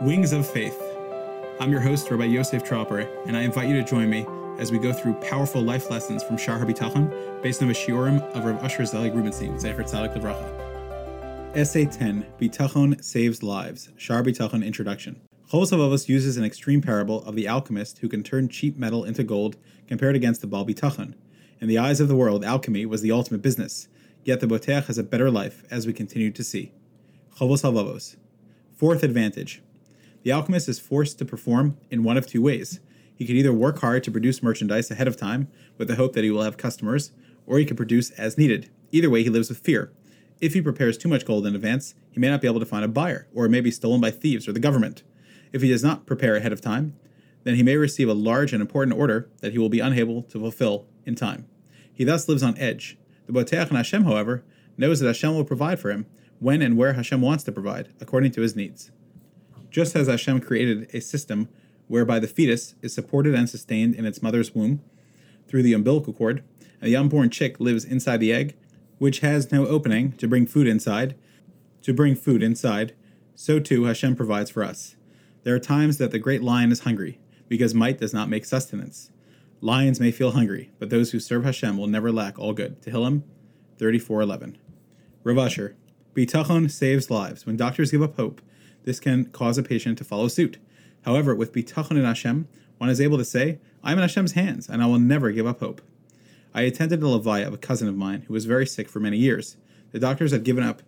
Wings of Faith. I'm your host, Rabbi Yosef Tropper, and I invite you to join me as we go through powerful life lessons from Shar HaBitachon based on the shiurim of Rav Usher Zelig Rubenstein, Zecher Tzadik Levracha. Essay 10, Bitachon Saves Lives, Shar Bitachon Introduction. Chovos uses an extreme parable of the alchemist who can turn cheap metal into gold compared against the Baal Bitachon. In the eyes of the world, alchemy was the ultimate business, yet the Boteach has a better life, as we continue to see. Chovos. Fourth advantage. The alchemist is forced to perform in one of two ways. He can either work hard to produce merchandise ahead of time with the hope that he will have customers, or he can produce as needed. Either way, he lives with fear. If he prepares too much gold in advance, he may not be able to find a buyer, or it may be stolen by thieves or the government. If he does not prepare ahead of time, then he may receive a large and important order that he will be unable to fulfill in time. He thus lives on edge. The Boteach and Hashem, however, knows that Hashem will provide for him when and where Hashem wants to provide, according to his needs. Just as Hashem created a system whereby the fetus is supported and sustained in its mother's womb through the umbilical cord, the unborn chick lives inside the egg, which has no opening to bring food inside, to bring food inside, so too Hashem provides for us. There are times that the great lion is hungry, because might does not make sustenance. Lions may feel hungry, but those who serve Hashem will never lack all good. Tehillim 34:11. Rav Usher, Bitachon saves lives. When doctors give up hope, this can cause a patient to follow suit. However, with bitachon in Hashem, one is able to say, I am in Hashem's hands, and I will never give up hope. I attended a levaya of a cousin of mine who was very sick for many years. The doctors had given up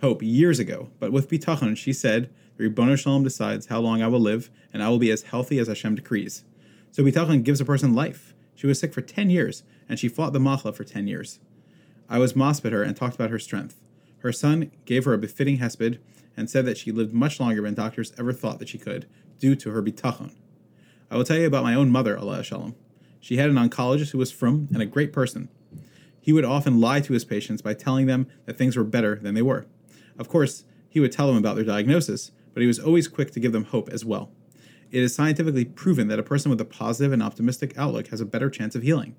hope years ago, but with bitachon, she said, the Ribono Shel Olam decides how long I will live, and I will be as healthy as Hashem decrees. So bitachon gives a person life. She was sick for 10 years, and she fought the machla for 10 years. I was maspid her and talked about her strength. Her son gave her a befitting hesped and said that she lived much longer than doctors ever thought that she could, due to her bitachon. I will tell you about my own mother, Aleha Shalom. She had an oncologist who was frum and a great person. He would often lie to his patients by telling them that things were better than they were. Of course, he would tell them about their diagnosis, but he was always quick to give them hope as well. It is scientifically proven that a person with a positive and optimistic outlook has a better chance of healing.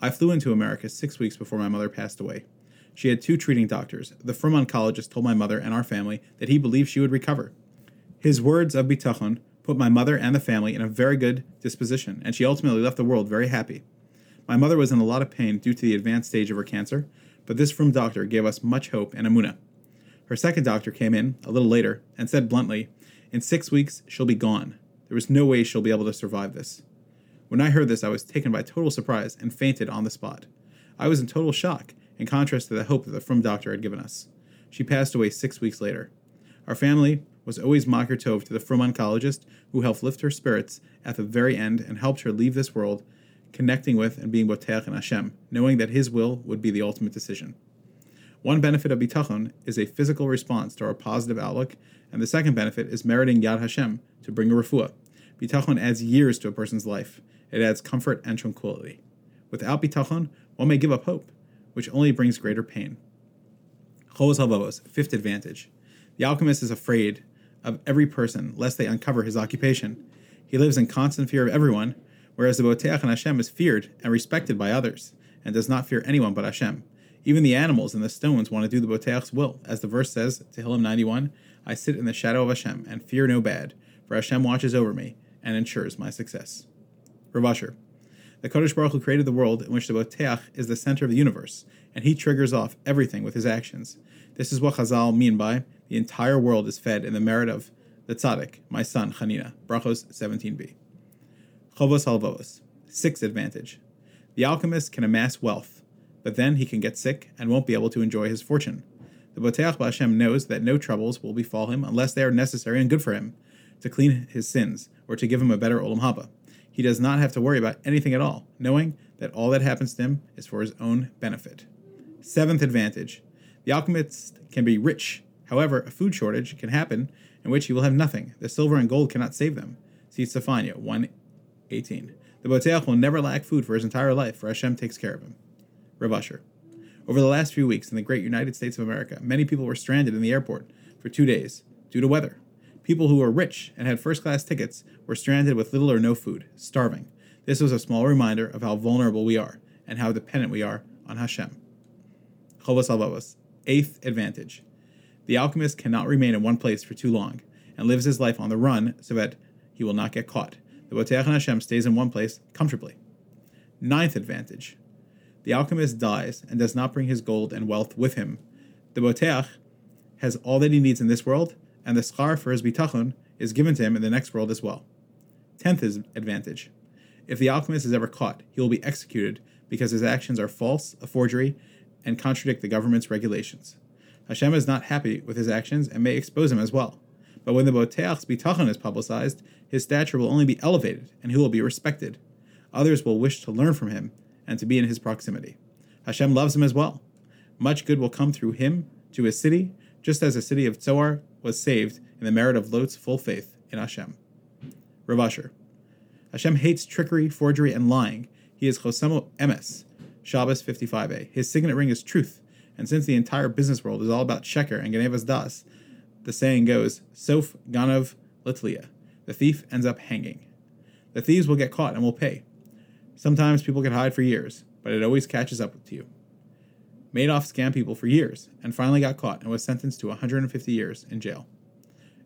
I flew into America six weeks before my mother passed away. She had two treating doctors. The frum oncologist told my mother and our family that he believed she would recover. His words of bitachon put my mother and the family in a very good disposition, and she ultimately left the world very happy. My mother was in a lot of pain due to the advanced stage of her cancer, but this frum doctor gave us much hope and emunah. Her second doctor came in a little later and said bluntly, In six weeks, she'll be gone. There was no way she'll be able to survive this. When I heard this, I was taken by total surprise and fainted on the spot. I was in total shock in contrast to the hope that the frum doctor had given us. She passed away six weeks later. Our family was always Makir Tov to the frum oncologist who helped lift her spirits at the very end and helped her leave this world, connecting with and being Boteach and Hashem, knowing that His will would be the ultimate decision. One benefit of bitachon is a physical response to our positive outlook, and the second benefit is meriting Yad Hashem to bring a refuah. Bitachon adds years to a person's life. It adds comfort and tranquility. Without bitachon, one may give up hope which only brings greater pain. Chovos HaLevavos, fifth advantage. The alchemist is afraid of every person lest they uncover his occupation. He lives in constant fear of everyone, whereas the Boteach and Hashem is feared and respected by others, and does not fear anyone but Hashem. Even the animals and the stones want to do the Boteach's will, as the verse says, Tehillim 91, I sit in the shadow of Hashem and fear no bad, for Hashem watches over me and ensures my success. Rav the Kodesh Baruch Hu created the world in which the Boteach is the center of the universe, and he triggers off everything with his actions. This is what Chazal mean by the entire world is fed in the merit of the tzaddik, my son Chanina. Brachos 17b. Chovos HaLevavos. Sixth advantage. The alchemist can amass wealth, but then he can get sick and won't be able to enjoy his fortune. The Boteach Hashem knows that no troubles will befall him unless they are necessary and good for him, to clean his sins, or to give him a better Olam Haba he does not have to worry about anything at all, knowing that all that happens to him is for his own benefit. Seventh advantage the alchemist can be rich. However, a food shortage can happen in which he will have nothing. The silver and gold cannot save them. See Tzefania 118. The Boteach will never lack food for his entire life, for Hashem takes care of him. Rav Usher. Over the last few weeks in the great United States of America, many people were stranded in the airport for two days due to weather. People who were rich and had first class tickets were stranded with little or no food, starving. This was a small reminder of how vulnerable we are and how dependent we are on Hashem. Chovos HaLevavos. Eighth advantage. The alchemist cannot remain in one place for too long, and lives his life on the run so that he will not get caught. The Boteach Hashem stays in one place comfortably. Ninth advantage the alchemist dies and does not bring his gold and wealth with him. The Boteach has all that he needs in this world, and the schar for his bitachon is given to him in the next world as well. Tenth is advantage. If the alchemist is ever caught, he will be executed because his actions are false, a forgery, and contradict the government's regulations. Hashem is not happy with his actions and may expose him as well. But when the Boteach's bitachon is publicized, his stature will only be elevated and he will be respected. Others will wish to learn from him and to be in his proximity. Hashem loves him as well. Much good will come through him to his city, just as the city of Zoar was saved in the merit of Lot's full faith in Hashem. Rav Asher. Hashem hates trickery, forgery, and lying. He is Chosemo Emes, Shabbos 55a. His signet ring is truth, and since the entire business world is all about sheker and ganevas das, the saying goes, Sof Ganov Litlia. The thief ends up hanging. The thieves will get caught and will pay. Sometimes people can hide for years, but it always catches up to you. Madoff scammed people for years and finally got caught and was sentenced to 150 years in jail.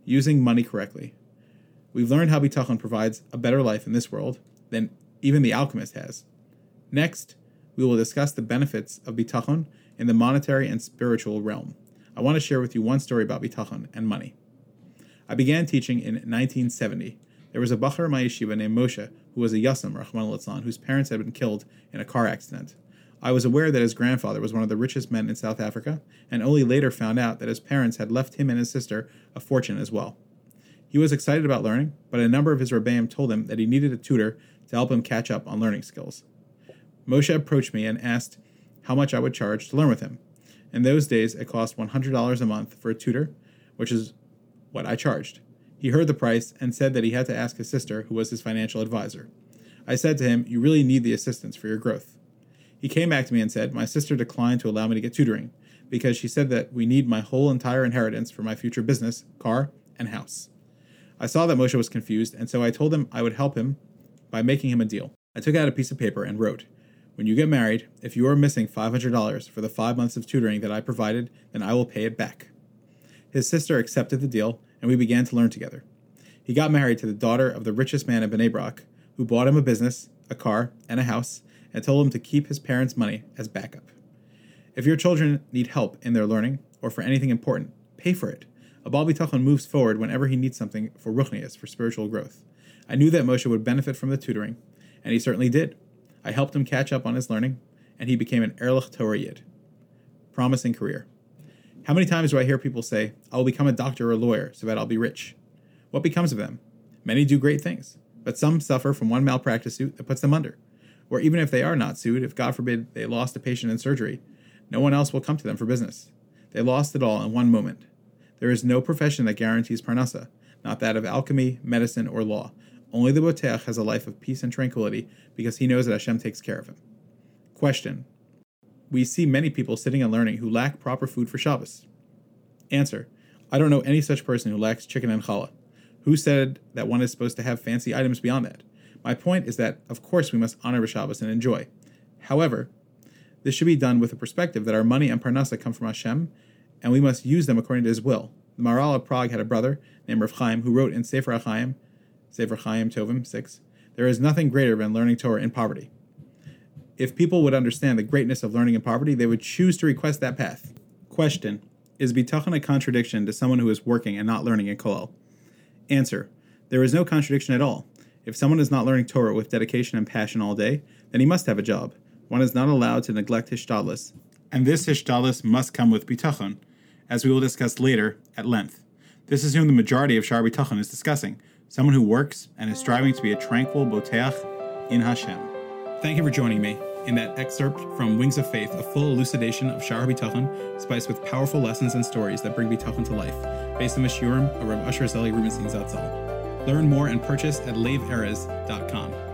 Using money correctly. We've learned how Bitachon provides a better life in this world than even the alchemist has. Next, we will discuss the benefits of Bitachon in the monetary and spiritual realm. I want to share with you one story about Bitachon and money. I began teaching in 1970. There was a Bachur Yeshiva named Moshe who was a Yasam, Rahman al whose parents had been killed in a car accident. I was aware that his grandfather was one of the richest men in South Africa, and only later found out that his parents had left him and his sister a fortune as well. He was excited about learning, but a number of his rebbeim told him that he needed a tutor to help him catch up on learning skills. Moshe approached me and asked how much I would charge to learn with him. In those days, it cost $100 a month for a tutor, which is what I charged. He heard the price and said that he had to ask his sister, who was his financial advisor. I said to him, You really need the assistance for your growth. He came back to me and said, My sister declined to allow me to get tutoring because she said that we need my whole entire inheritance for my future business, car, and house. I saw that Moshe was confused, and so I told him I would help him by making him a deal. I took out a piece of paper and wrote, When you get married, if you are missing $500 for the five months of tutoring that I provided, then I will pay it back. His sister accepted the deal, and we began to learn together. He got married to the daughter of the richest man in Bnei Brak, who bought him a business, a car, and a house, and told him to keep his parents' money as backup. If your children need help in their learning or for anything important, pay for it. A Baal Bitachon moves forward whenever he needs something for ruchnias, for spiritual growth. I knew that Moshe would benefit from the tutoring, and he certainly did. I helped him catch up on his learning, and he became an Erlich Torah Yid. Promising career. How many times do I hear people say, I will become a doctor or a lawyer so that I'll be rich? What becomes of them? Many do great things, but some suffer from one malpractice suit that puts them under. Or even if they are not sued, if God forbid they lost a patient in surgery, no one else will come to them for business. They lost it all in one moment. There is no profession that guarantees parnasa, not that of alchemy, medicine, or law. Only the boteach has a life of peace and tranquility because he knows that Hashem takes care of him. Question. We see many people sitting and learning who lack proper food for Shabbos. Answer. I don't know any such person who lacks chicken and challah. Who said that one is supposed to have fancy items beyond that? My point is that, of course, we must honor Shabbos and enjoy. However, this should be done with the perspective that our money and parnasa come from Hashem and we must use them according to his will. The Maharal of Prague had a brother named Rav Chaim who wrote in Sefer HaChaim, Sefer Chaim Tovim 6, there is nothing greater than learning Torah in poverty. If people would understand the greatness of learning in poverty, they would choose to request that path. Question Is bitachon a contradiction to someone who is working and not learning in Kollel? Answer There is no contradiction at all. If someone is not learning Torah with dedication and passion all day, then he must have a job. One is not allowed to neglect hishtadlus, and this hishtadlus must come with bitachon as we will discuss later at length. This is whom the majority of Shar Bitachon is discussing, someone who works and is striving to be a tranquil boteach in Hashem. Thank you for joining me in that excerpt from Wings of Faith, a full elucidation of Shar Bitachon, spiced with powerful lessons and stories that bring Bitachon to life, based on the Shiurim of Rav Asher Zeli Rubenstein Zatzal. Learn more and purchase at laveerez.com.